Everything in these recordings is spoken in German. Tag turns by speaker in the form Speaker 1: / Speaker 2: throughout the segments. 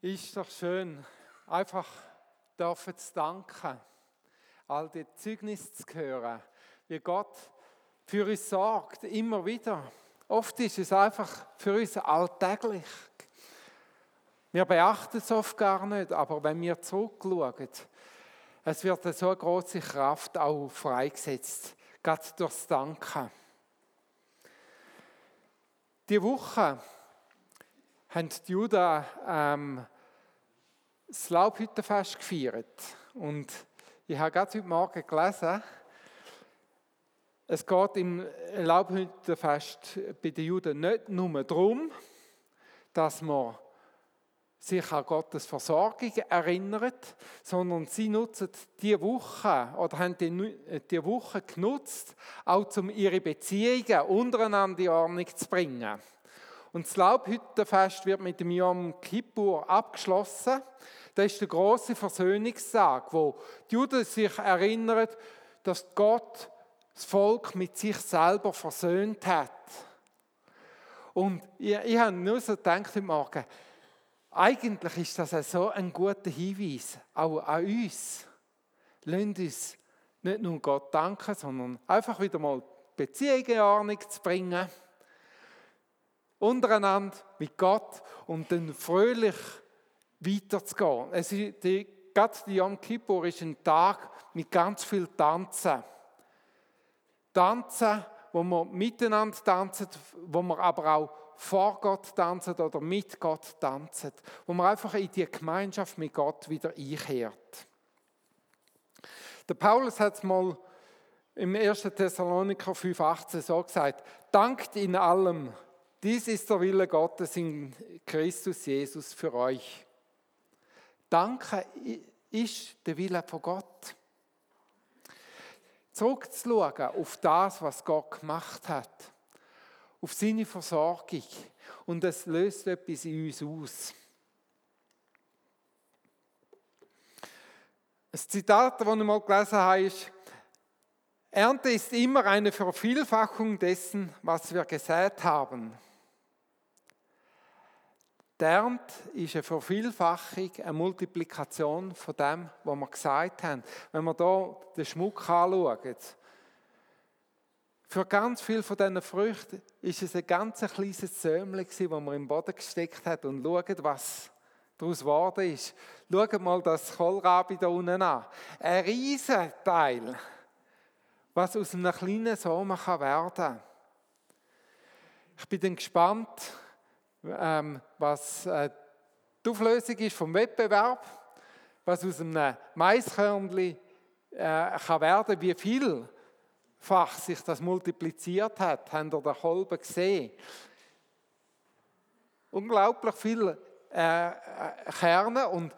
Speaker 1: Ist doch schön, einfach dürfen zu danken, all die Zeugnisse zu hören, wie Gott für uns sorgt, immer wieder. Oft ist es einfach für uns alltäglich. Wir beachten es oft gar nicht, aber wenn wir zurückschauen, es wird eine so große Kraft auch freigesetzt, gerade durchs Danken. Die Woche haben die Juden ähm, das Laubhüttenfest gefeiert. Und ich habe gerade heute Morgen gelesen, es geht im Laubhüttenfest bei den Juden nicht nur darum, dass man sich an Gottes Versorgung erinnert, sondern sie nutzen die Woche oder haben die, die Woche genutzt, auch um ihre Beziehungen untereinander in Ordnung zu bringen. Und das Laubhüttenfest wird mit dem Yom Kippur abgeschlossen. Das ist der große Versöhnungstag, wo die Juden sich erinnern, dass Gott das Volk mit sich selber versöhnt hat. Und ich, ich habe nur so gedacht heute Morgen, eigentlich ist das so ein guter Hinweis, auch an uns. Lasst uns nicht nur Gott danken, sondern einfach wieder mal Beziehungen in Ordnung zu bringen untereinander mit Gott und dann fröhlich weiterzugehen. Es ist die, gerade die Yom Kippur ist ein Tag mit ganz viel Tanzen. Tanzen, wo man miteinander tanzen, wo man aber auch vor Gott tanzen oder mit Gott tanzen, wo man einfach in die Gemeinschaft mit Gott wieder einkehrt. Der Paulus hat es mal im 1. Thessaloniker 5,18 so gesagt: Dankt in allem, dies ist der Wille Gottes in Christus Jesus für euch. Danke ist der Wille von Gott. Zurückzuschauen auf das, was Gott gemacht hat, auf seine Versorgung. Und es löst etwas in uns aus. Ein Zitat, das ich mal gelesen habe, ist, Ernte ist immer eine Vervielfachung dessen, was wir gesät haben. Der Ernte ist eine Vervielfachung, eine Multiplikation von dem, was wir gesagt haben. Wenn wir hier den Schmuck anschauen, für ganz viele von diesen Früchten ist es ein ganz kleines Säumchen, das man im Boden gesteckt hat. Und schaut, was daraus geworden ist. Schaut mal das Kohlrabi da unten an. Ein riesen Teil, was aus einem kleinen Samen werden kann. Ich bin dann gespannt, ähm, was äh, die Auflösung ist vom Wettbewerb, was aus einem Maiskörnchen äh, kann werden, wie vielfach sich das multipliziert hat, haben ihr den Kolben gesehen. Unglaublich viele äh, äh, Kerne und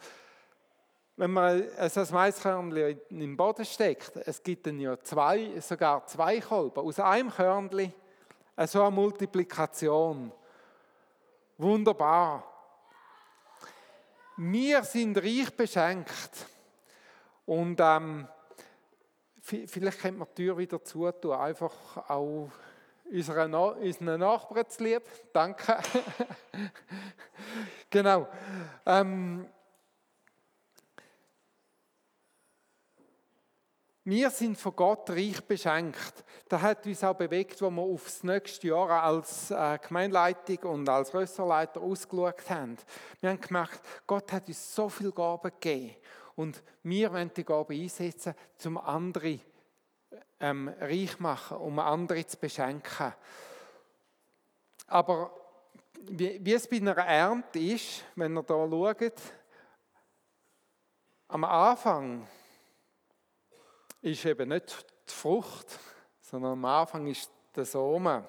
Speaker 1: wenn man also das Maiskörnchen in den Boden steckt, es gibt dann ja zwei, sogar zwei Kolben. Aus einem Körnchen so eine Multiplikation. Wunderbar. Wir sind reich beschenkt. Und ähm, vielleicht könnte man die Tür wieder zutun, einfach auch unseren, unseren Nachbarn zu lieb. Danke. genau. Ähm, Wir sind von Gott reich beschenkt. Das hat uns auch bewegt, als wir aufs nächste Jahr als äh, Gemeinleitung und als Rösserleiter ausgeschaut haben. Wir haben gemerkt, Gott hat uns so viele Gaben gegeben. Und wir wollen die Gaben einsetzen, um andere ähm, reich zu machen, um andere zu beschenken. Aber wie, wie es bei einer Ernte ist, wenn ihr hier schaut, am Anfang ist eben nicht die Frucht, sondern am Anfang ist der Samen.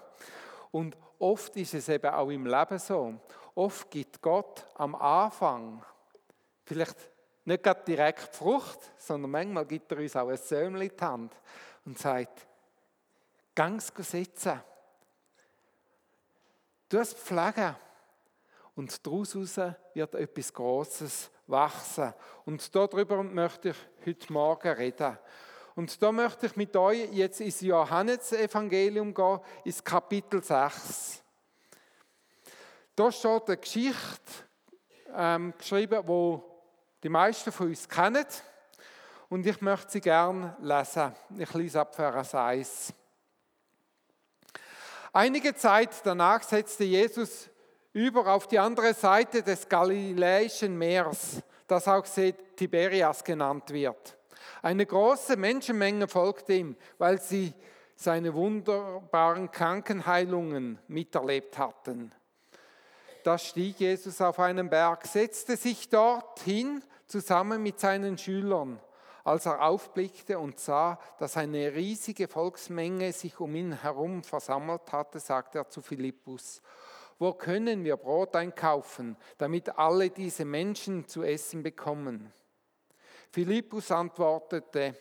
Speaker 1: Und oft ist es eben auch im Leben so. Oft gibt Gott am Anfang vielleicht nicht gerade direkt Frucht, sondern manchmal gibt er uns auch ein Säumchen in die Hand und sagt, Gangs setzen. Du hast pflegen. Und daraus wird etwas Großes wachsen. Und darüber möchte ich heute Morgen reden. Und da möchte ich mit euch jetzt ins Johannesevangelium gehen, ins Kapitel 6. Da steht eine Geschichte ähm, geschrieben, wo die meisten von uns kennen. Und ich möchte sie gerne lesen. Ich lese ab Vers 1. Einige Zeit danach setzte Jesus über auf die andere Seite des Galiläischen Meers, das auch Tiberias genannt wird. Eine große Menschenmenge folgte ihm, weil sie seine wunderbaren Krankenheilungen miterlebt hatten. Da stieg Jesus auf einen Berg, setzte sich dorthin zusammen mit seinen Schülern. Als er aufblickte und sah, dass eine riesige Volksmenge sich um ihn herum versammelt hatte, sagte er zu Philippus, wo können wir Brot einkaufen, damit alle diese Menschen zu essen bekommen? Philippus antwortete,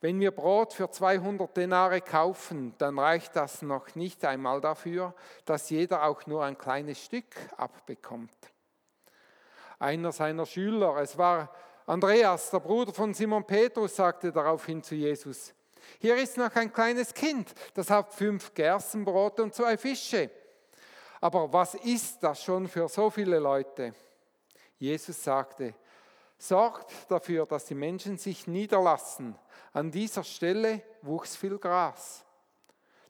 Speaker 1: wenn wir Brot für 200 Denare kaufen, dann reicht das noch nicht einmal dafür, dass jeder auch nur ein kleines Stück abbekommt. Einer seiner Schüler, es war Andreas, der Bruder von Simon Petrus, sagte daraufhin zu Jesus, hier ist noch ein kleines Kind, das hat fünf Gerstenbrote und zwei Fische. Aber was ist das schon für so viele Leute? Jesus sagte, sorgt dafür, dass die Menschen sich niederlassen. An dieser Stelle wuchs viel Gras.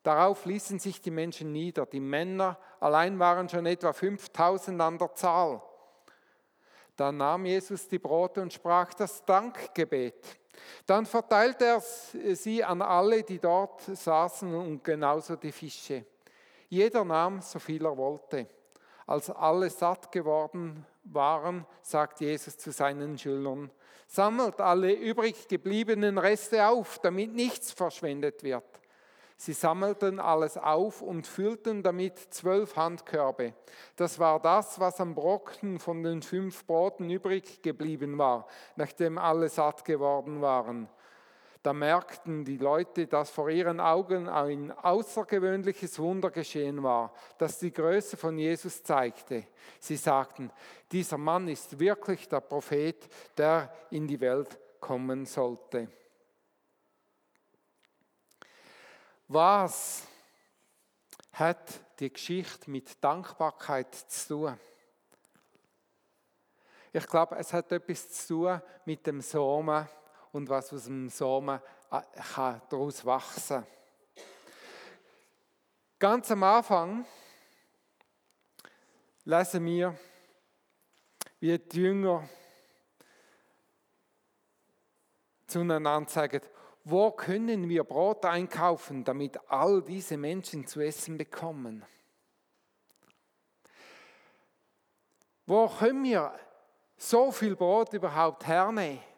Speaker 1: Darauf ließen sich die Menschen nieder. Die Männer allein waren schon etwa 5000 an der Zahl. Dann nahm Jesus die Brote und sprach das Dankgebet. Dann verteilte er sie an alle, die dort saßen und genauso die Fische. Jeder nahm so viel er wollte. Als alle satt geworden waren, sagt Jesus zu seinen Schülern, sammelt alle übrig gebliebenen Reste auf, damit nichts verschwendet wird. Sie sammelten alles auf und füllten damit zwölf Handkörbe. Das war das, was am Brocken von den fünf Broten übrig geblieben war, nachdem alle satt geworden waren. Da merkten die Leute, dass vor ihren Augen ein außergewöhnliches Wunder geschehen war, das die Größe von Jesus zeigte. Sie sagten, dieser Mann ist wirklich der Prophet, der in die Welt kommen sollte. Was hat die Geschichte mit Dankbarkeit zu tun? Ich glaube, es hat etwas zu tun mit dem Samen und was aus dem Samen äh, kann daraus wachsen. Ganz am Anfang lesen wir, wie die Jünger zueinander sagen, wo können wir Brot einkaufen, damit all diese Menschen zu essen bekommen? Wo können wir so viel Brot überhaupt hernehmen?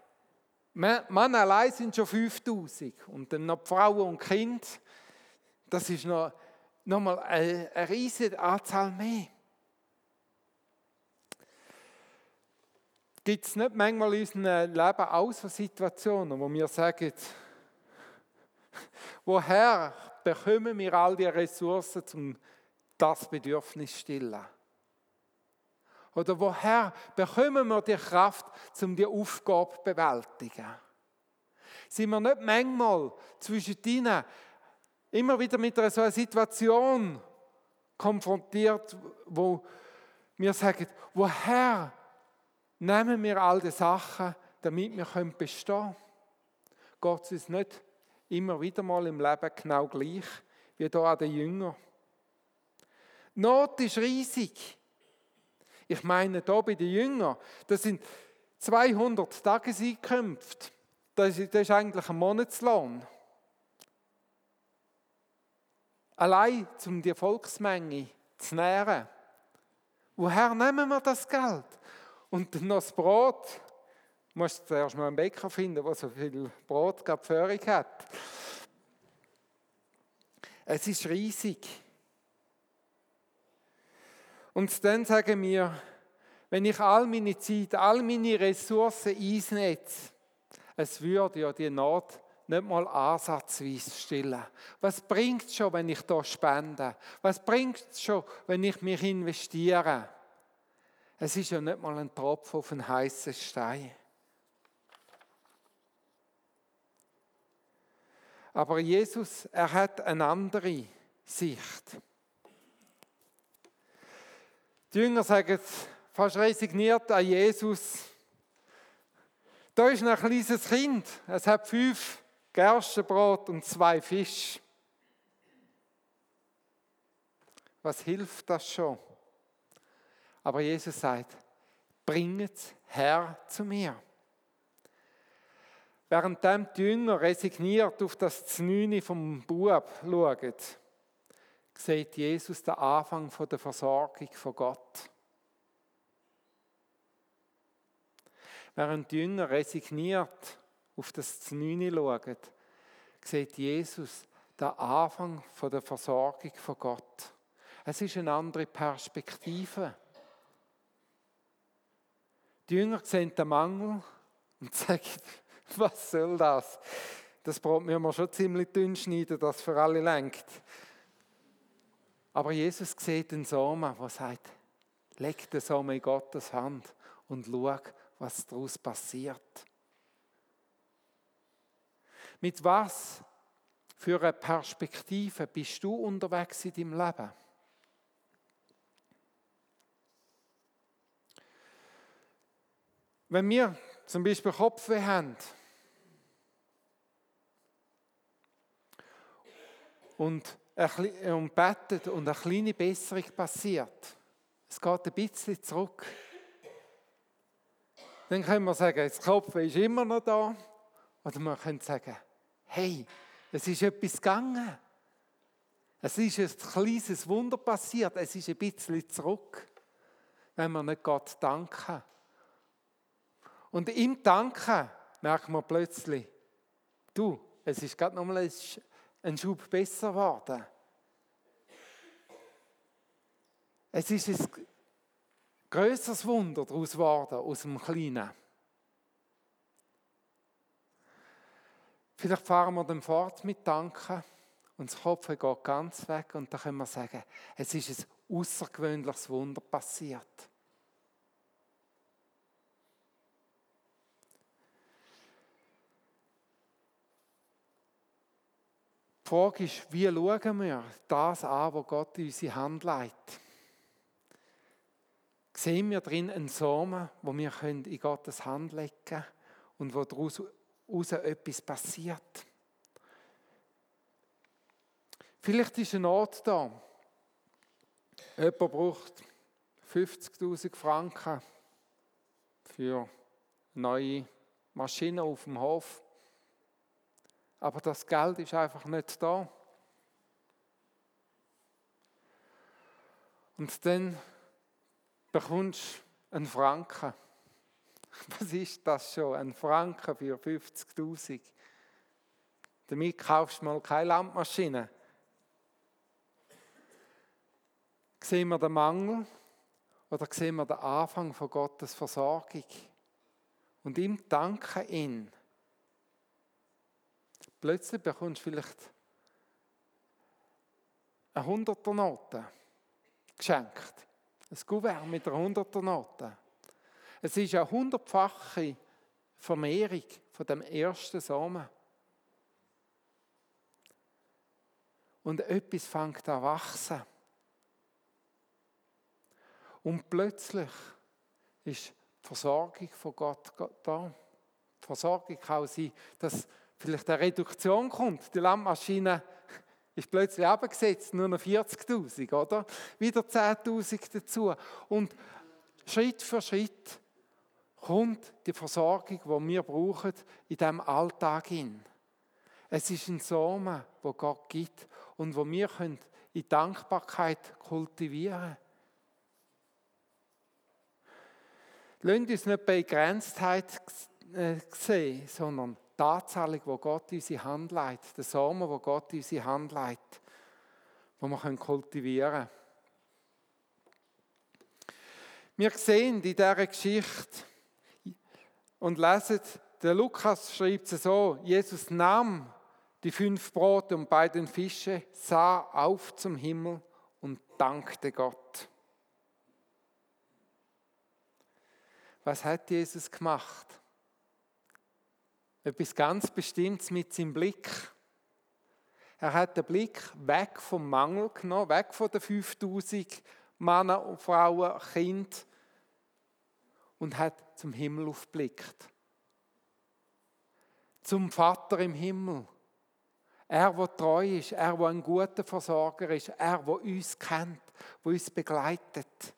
Speaker 1: Mann allein sind schon 5000 und dann noch Frauen und Kind. Das ist noch, noch mal eine, eine riesige Anzahl mehr. Gibt es nicht manchmal in unserem Leben auch so Situationen, wo wir sagen, Woher bekommen wir all die Ressourcen, um das Bedürfnis zu stillen? Oder woher bekommen wir die Kraft, um die Aufgabe zu bewältigen? Sind wir nicht manchmal zwischen ihnen immer wieder mit einer so einer Situation konfrontiert, wo wir sagen, woher nehmen wir all die Sachen, damit wir bestehen können? Gott ist nicht immer wieder mal im Leben genau gleich wie hier an den Jüngern. Not ist riesig. Ich meine, hier bei den Jüngern, das sind 200 Tageseinkünfte. Das ist, das ist eigentlich ein Monatslohn. Allein, um die Volksmenge zu nähren. Woher nehmen wir das Geld? Und noch das Brot, Du musst zuerst mal einen Bäcker finden, der so viel Brot für hat. Es ist riesig. Und dann sagen wir, wenn ich all meine Zeit, all meine Ressourcen einsetze, es würde ja die Not nicht mal ansatzweise stillen. Was bringt es schon, wenn ich da spende? Was bringt es schon, wenn ich mich investiere? Es ist ja nicht mal ein Tropfen auf einen heißen Stein. Aber Jesus, er hat eine andere Sicht. Die Jünger sagen fast resigniert an Jesus. Da ist ein kleines Kind. Es hat fünf Gerstenbrot und zwei Fische. Was hilft das schon? Aber Jesus sagt, bringet Herr zu mir. Während die Jünger resigniert auf das Znüni vom Bub schauen, sieht Jesus den Anfang der Versorgung von Gott. Während die Jünger resigniert auf das Znüni schauen, sieht Jesus den Anfang der Versorgung von Gott. Es ist eine andere Perspektive. Die Jünger sehen den Mangel und sagen, Was soll das? Das Brot müssen wir schon ziemlich dünn schneiden, das für alle lenkt. Aber Jesus sieht den Samen, der sagt, leg den Samen in Gottes Hand und schau, was daraus passiert. Mit was für eine Perspektive bist du unterwegs in deinem Leben? Wenn wir zum Beispiel Kopfweh haben, und, und betet und eine kleine Besserung passiert. Es geht ein bisschen zurück. Dann können wir sagen, das Kopf ist immer noch da. Oder wir können sagen, hey, es ist etwas gegangen. Es ist ein kleines Wunder passiert. Es ist ein bisschen zurück, wenn wir nicht Gott danken. Und im Danken merken wir plötzlich, du, es ist gerade nochmal ein Schub besser geworden. Es ist ein größeres Wunder daraus geworden, aus dem Kleinen. Vielleicht fahren wir dann fort mit Danken und das Kopf geht ganz weg und dann können wir sagen, es ist ein außergewöhnliches Wunder passiert. Frage ist, wie schauen wir das an, was Gott in unsere Hand legt? Sehen wir drin einen Samen, wo wir in Gottes Hand legen können und wo daraus etwas passiert? Vielleicht ist ein Ort da. Jemand braucht 50.000 Franken für neue Maschinen auf dem Hof aber das Geld ist einfach nicht da. Und dann bekommst du einen Franken. Was ist das schon? Ein Franken für 50.000. Damit kaufst du mal keine Landmaschine. Sehen wir den Mangel oder sehen wir den Anfang von Gottes Versorgung? Und ihm danken ihn Plötzlich bekommst du vielleicht eine hunderter Note geschenkt. Ein Kuvert mit einer hunderter Note. Es ist eine hundertfache Vermehrung von dem ersten Samen. Und etwas fängt an wachsen. Und plötzlich ist die Versorgung von Gott da. Die Versorgung kann sein, dass vielleicht eine Reduktion kommt. Die Landmaschine ist plötzlich abgesetzt, nur noch 40.000, oder? Wieder 10.000 dazu. Und Schritt für Schritt kommt die Versorgung, die wir brauchen, in diesem Alltag hin. Es ist ein Samen, wo Gott gibt und wo wir in Dankbarkeit kultivieren können. Lasst uns nicht bei Begrenztheit äh, sehen, sondern die Anzahlung, die Gott in unsere Hand leitet, der Samen, wo Gott in unsere Hand leitet, wo wir kultivieren können. Wir sehen in dieser Geschichte und lesen, der Lukas schreibt es so, Jesus nahm die fünf Brote und beiden Fische, sah auf zum Himmel und dankte Gott. Was hat Jesus gemacht? Etwas ganz Bestimmtes mit seinem Blick. Er hat den Blick weg vom Mangel genommen, weg von den 5000 Männern und Frauen, Kind, und hat zum Himmel aufblickt. Zum Vater im Himmel. Er, der treu ist, er, der ein guter Versorger ist, er, der uns kennt, der uns begleitet.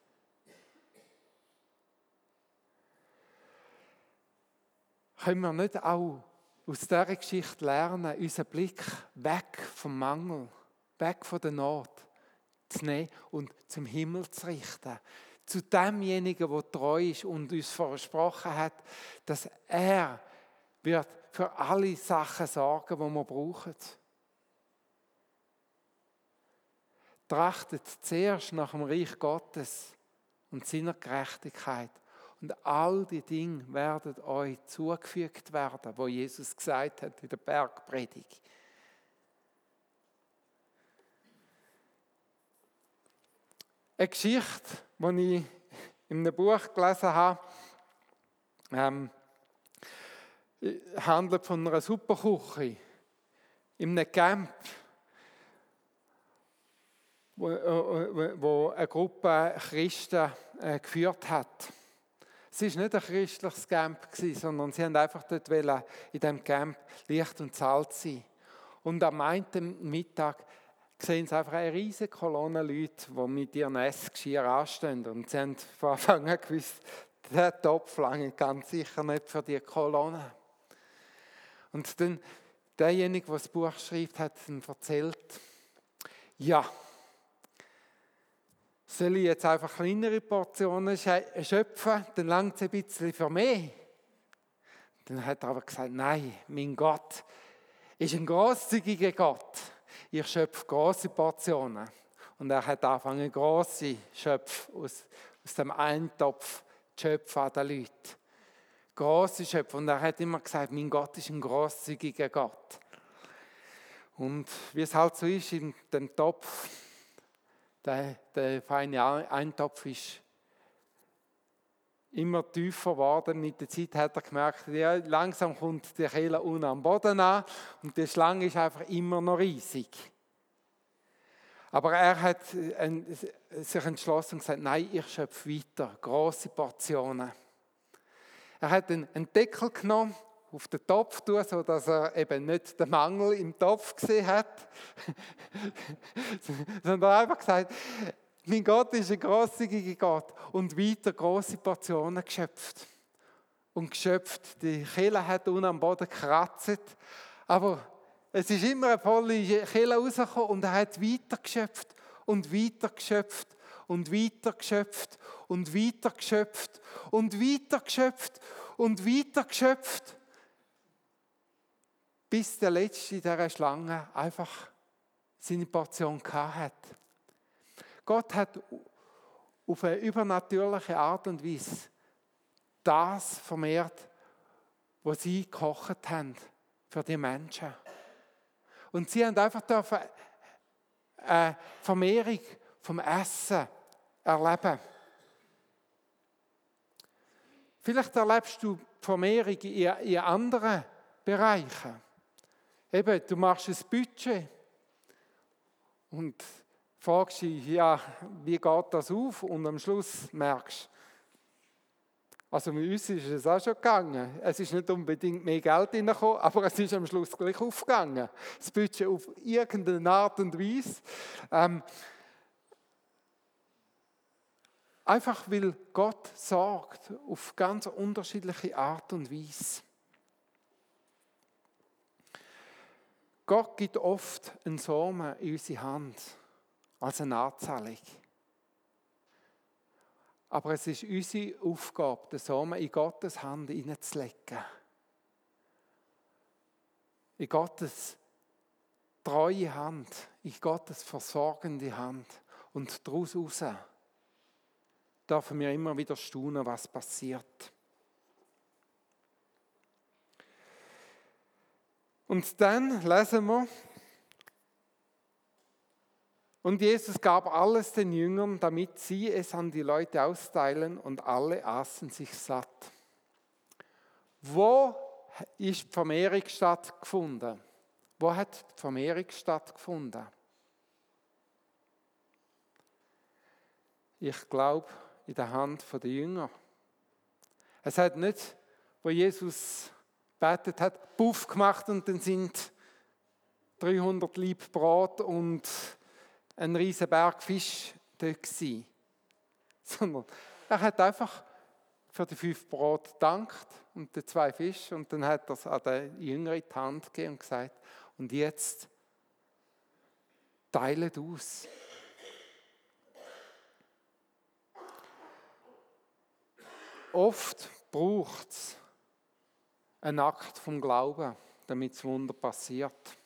Speaker 1: Können wir nicht auch aus dieser Geschichte lernen, unseren Blick weg vom Mangel, weg von der Not zu nehmen und zum Himmel zu richten? Zu demjenigen, der treu ist und uns versprochen hat, dass er wird für alle Sachen sorgen, die wir brauchen. Trachtet zuerst nach dem Reich Gottes und seiner Gerechtigkeit. Und all die Dinge werden euch zugefügt werden, wo Jesus gesagt hat in der Bergpredigt. Eine Geschichte, die ich in einem Buch gelesen habe, ähm, handelt von einer Superküche in einem Camp, wo, äh, wo eine Gruppe Christen äh, geführt hat. Es war nicht ein christliches Camp, sondern sie haben einfach dort in diesem Camp Licht und Salz sein. Und am einen Mittag sehen sie einfach eine riesige Kolonne Leute, die mit ihren Essgeschirr anstehen. Und sie haben von Anfang an gewusst, der Topf lange ganz sicher nicht für die Kolonne. Und dann derjenige, der das Buch schreibt, hat dann erzählt, ja, soll ich jetzt einfach kleinere Portionen schöpfen, dann langt es ein bisschen für mich. Dann hat er aber gesagt, nein, mein Gott ist ein großzügiger Gott. Ich schöpfe große Portionen. Und er hat angefangen, große Schöpfe aus, aus dem Eintopf zu schöpfen an den Leuten große Schöpfer. Und er hat immer gesagt, mein Gott ist ein großzügiger Gott. Und wie es halt so ist, in dem Topf, der, der feine Eintopf ist immer tiefer geworden. Mit der Zeit hat er gemerkt, ja, langsam kommt die Kehle unten am Boden an und die Schlange ist einfach immer noch riesig. Aber er hat sich entschlossen und gesagt, nein, ich schöpfe weiter, große Portionen. Er hat einen Deckel genommen, auf den Topf tun, sodass er eben nicht den Mangel im Topf gesehen hat, sondern einfach gesagt, mein Gott ist ein großzügiger Gott und weiter große Portionen geschöpft. Und geschöpft, die Kehle hat unten am Boden gekratzt, aber es ist immer eine volle Kehle rausgekommen und er hat weiter geschöpft und weiter geschöpft und weiter geschöpft und weiter geschöpft und weiter geschöpft und weiter geschöpft, bis der Letzte dieser Schlange einfach seine Portion hat. Gott hat auf eine übernatürliche Art und Weise das vermehrt, was sie gekocht haben für die Menschen. Und sie haben einfach eine Vermehrung vom Essen erleben. Vielleicht erlebst du Vermehrung in, in anderen Bereichen. Eben, du machst ein Budget und fragst dich, ja, wie geht das auf? Und am Schluss merkst also mit uns ist es auch schon gegangen. Es ist nicht unbedingt mehr Geld reingekommen, aber es ist am Schluss gleich aufgegangen. Das Budget auf irgendeine Art und Weise. Ähm, Einfach weil Gott sorgt auf ganz unterschiedliche Art und Weise. Gott gibt oft einen Samen in unsere Hand als eine Anzahlung. Aber es ist unsere Aufgabe, den Samen in Gottes Hand hineinzulegen. In Gottes treue Hand, in Gottes versorgende Hand und daraus heraus dürfen wir immer wieder staunen, was passiert. Und dann lesen wir, und Jesus gab alles den Jüngern, damit sie es an die Leute austeilen und alle aßen sich satt. Wo ist die Vermehrung stattgefunden? Wo hat die Vermehrung stattgefunden? Ich glaube, in der Hand der Jünger. Es hat nicht, wo Jesus betet hat, Puff gemacht und dann sind 300 Lieb Brot und ein riesen Berg Fisch dort gewesen. Sondern er hat einfach für die fünf Brot gedankt und die zwei Fische und dann hat er es an den Jüngern in die Hand gegeben und gesagt, und jetzt teilet aus. Oft braucht es einen Akt vom Glauben, damit das Wunder passiert.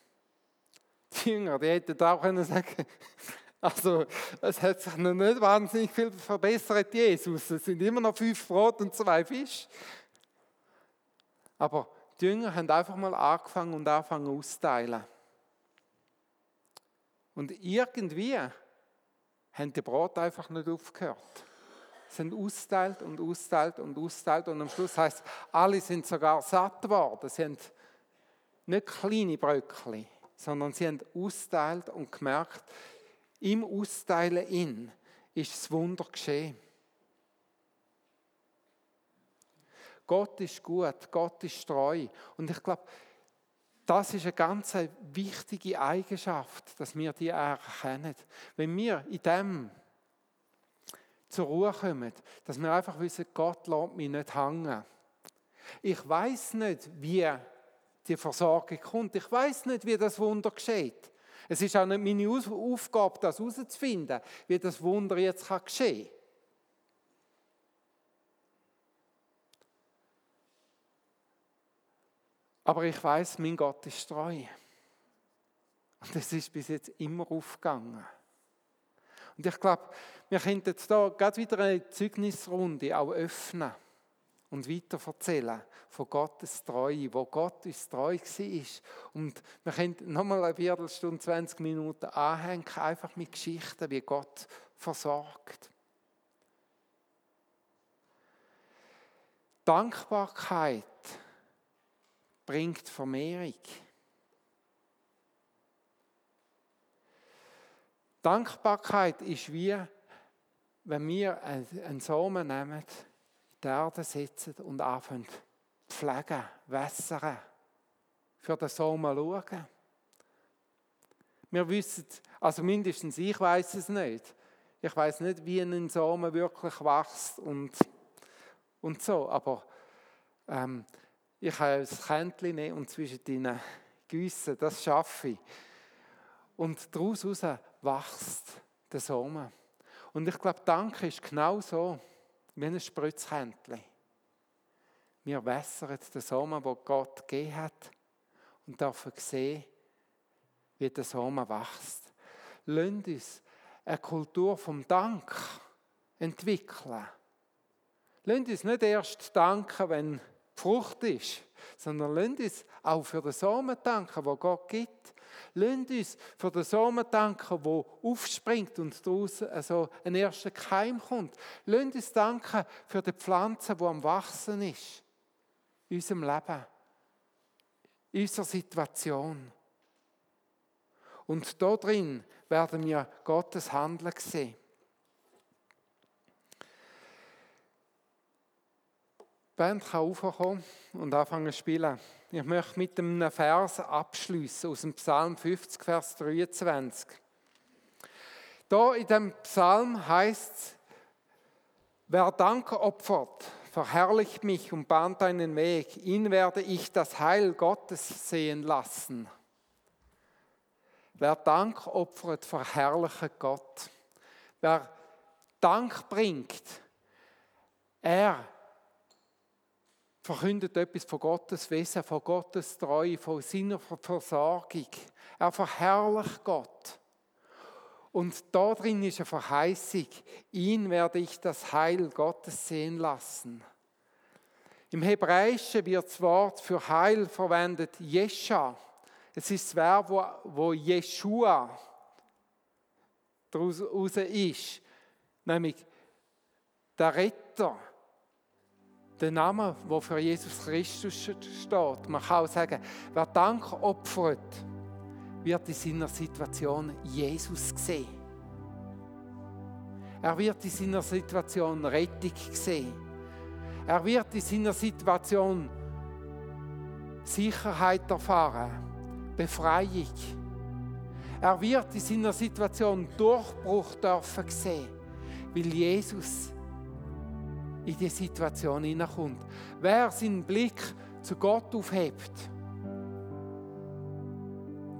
Speaker 1: Die Jünger, die hätten auch können sagen also es hat sich noch nicht wahnsinnig viel verbessert, Jesus. Es sind immer noch fünf Brot und zwei Fisch. Aber die Jünger haben einfach mal angefangen und angefangen auszuteilen. Und irgendwie haben die Brot einfach nicht aufgehört. Haben austeilt und austeilt und austeilt und am Schluss heißt alle sind sogar satt geworden. Sie haben nicht kleine Bröckchen, sondern sie haben austeilt und gemerkt, im Austeilen in ist das Wunder geschehen. Gott ist gut, Gott ist treu. Und ich glaube, das ist eine ganz wichtige Eigenschaft, dass wir die erkennen. Wenn wir in dem zur Ruhe kommen, dass wir einfach wissen, Gott lässt mich nicht hängen. Ich weiß nicht, wie die Versorgung kommt. Ich weiß nicht, wie das Wunder geschieht. Es ist auch nicht meine Aufgabe, das herauszufinden, wie das Wunder jetzt geschehen kann. Aber ich weiß, mein Gott ist treu. Und es ist bis jetzt immer aufgegangen. Und ich glaube, wir können jetzt hier gerade wieder eine Zeugnisrunde auch öffnen und weiter erzählen von Gottes Treue, wo Gott uns treu war. Und wir können nochmal eine Viertelstunde, 20 Minuten anhängen, einfach mit Geschichten, wie Gott versorgt. Dankbarkeit bringt Vermehrung. Dankbarkeit ist wie, wenn wir einen Samen nehmen, in die Erde setzen und anfangen pflegen, wässern, für den Samen schauen. Wir wissen, also mindestens ich weiß es nicht. Ich weiß nicht, wie ein Samen wirklich wächst und, und so, aber ähm, ich kann ein Kännchen nehmen und zwischen ihnen gießen, das schaffe ich. Und daraus wächst der Samen. Und ich glaube, Danke ist genau so, wie ein Spritzkännchen. Wir wässern den Samen, den Gott gegeben hat und dürfen sehen, wie der Samen wächst. Lasst uns eine Kultur vom Dank entwickeln. Lasst uns nicht erst danken, wenn Frucht ist, sondern lasst uns auch für den Samen danken, den Gott gibt. Lasst uns für den Samen danken, der aufspringt und daraus also ein erster Keim kommt. Lasst uns danken für die Pflanze, die am Wachsen ist. In unserem Leben. In unserer Situation. Und da drin werden wir Gottes Handeln sehen. Band kann aufkommen und anfangen zu spielen. Ich möchte mit einem Vers abschließen aus dem Psalm 50, Vers 23. Da in dem Psalm heißt es, wer Dank opfert, verherrlicht mich und bahnt einen Weg, ihn werde ich das Heil Gottes sehen lassen. Wer Dank opfert, verherrlicht Gott. Wer Dank bringt, er verkündet etwas von Gottes Wesen, von Gottes Treue, von seiner Versorgung. Er verherrlicht Gott. Und da drin ist eine Verheißung, ihn werde ich das Heil Gottes sehen lassen. Im Hebräischen wird das Wort für Heil verwendet, Jescha. Es ist das Verb, wo, wo Jeshua daraus ist, nämlich der Retter der Name, der für Jesus Christus steht. Man kann auch sagen, wer Dank opfert, wird in seiner Situation Jesus sehen. Er wird in seiner Situation Rettung sehen. Er wird in seiner Situation Sicherheit erfahren, Befreiung. Er wird in seiner Situation Durchbruch dürfen sehen, weil Jesus in die Situation hineinkommt. Wer seinen Blick zu Gott aufhebt,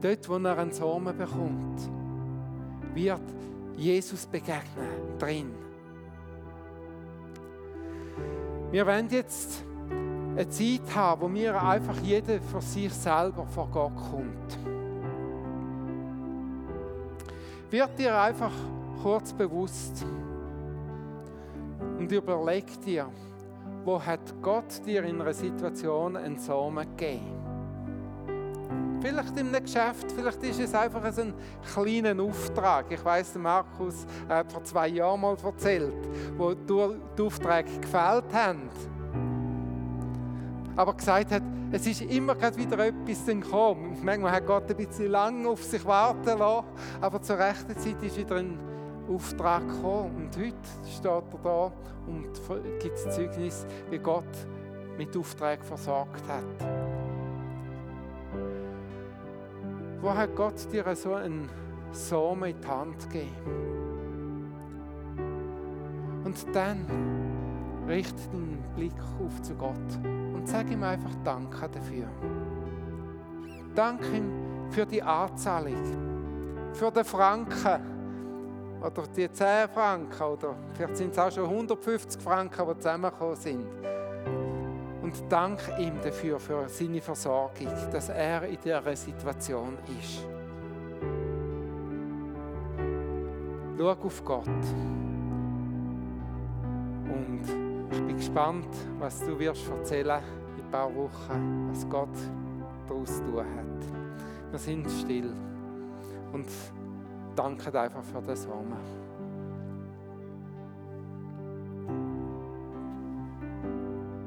Speaker 1: dort, wo er einen Samen bekommt, wird Jesus begegnen drin. Wir werden jetzt eine Zeit haben, wo wir einfach jeder für sich selber vor Gott kommt. Wird dir einfach kurz bewusst und überleg dir, wo hat Gott dir in einer Situation einen Samen gegeben? Vielleicht einem Geschäft, vielleicht ist es einfach ein kleiner Auftrag. Ich weiß, Markus hat vor zwei Jahren mal erzählt, wo die Aufträge gefällt haben aber gesagt hat, es ist immer gerade wieder etwas gekommen. Manchmal hat Gott ein bisschen lang auf sich warten lassen, aber zur rechten Zeit ist wieder ein Auftrag gekommen. Und heute steht er da und gibt das Zeugnis, wie Gott mit Aufträgen versorgt hat. Wo hat Gott dir so einen Samen in die Hand gegeben? Und dann richte den Blick auf zu Gott und sag ihm einfach Danke dafür. Danke ihm für die Anzahlung, für den Franken oder die 10 Franken oder vielleicht sind es auch schon 150 Franken, die zusammengekommen sind. Und danke ihm dafür, für seine Versorgung, dass er in dieser Situation ist. Schau auf Gott. Und ich bin gespannt, was du wirst erzählen in ein paar Wochen, was Gott daraus tun hat. Wir sind still und danken einfach für das Samen.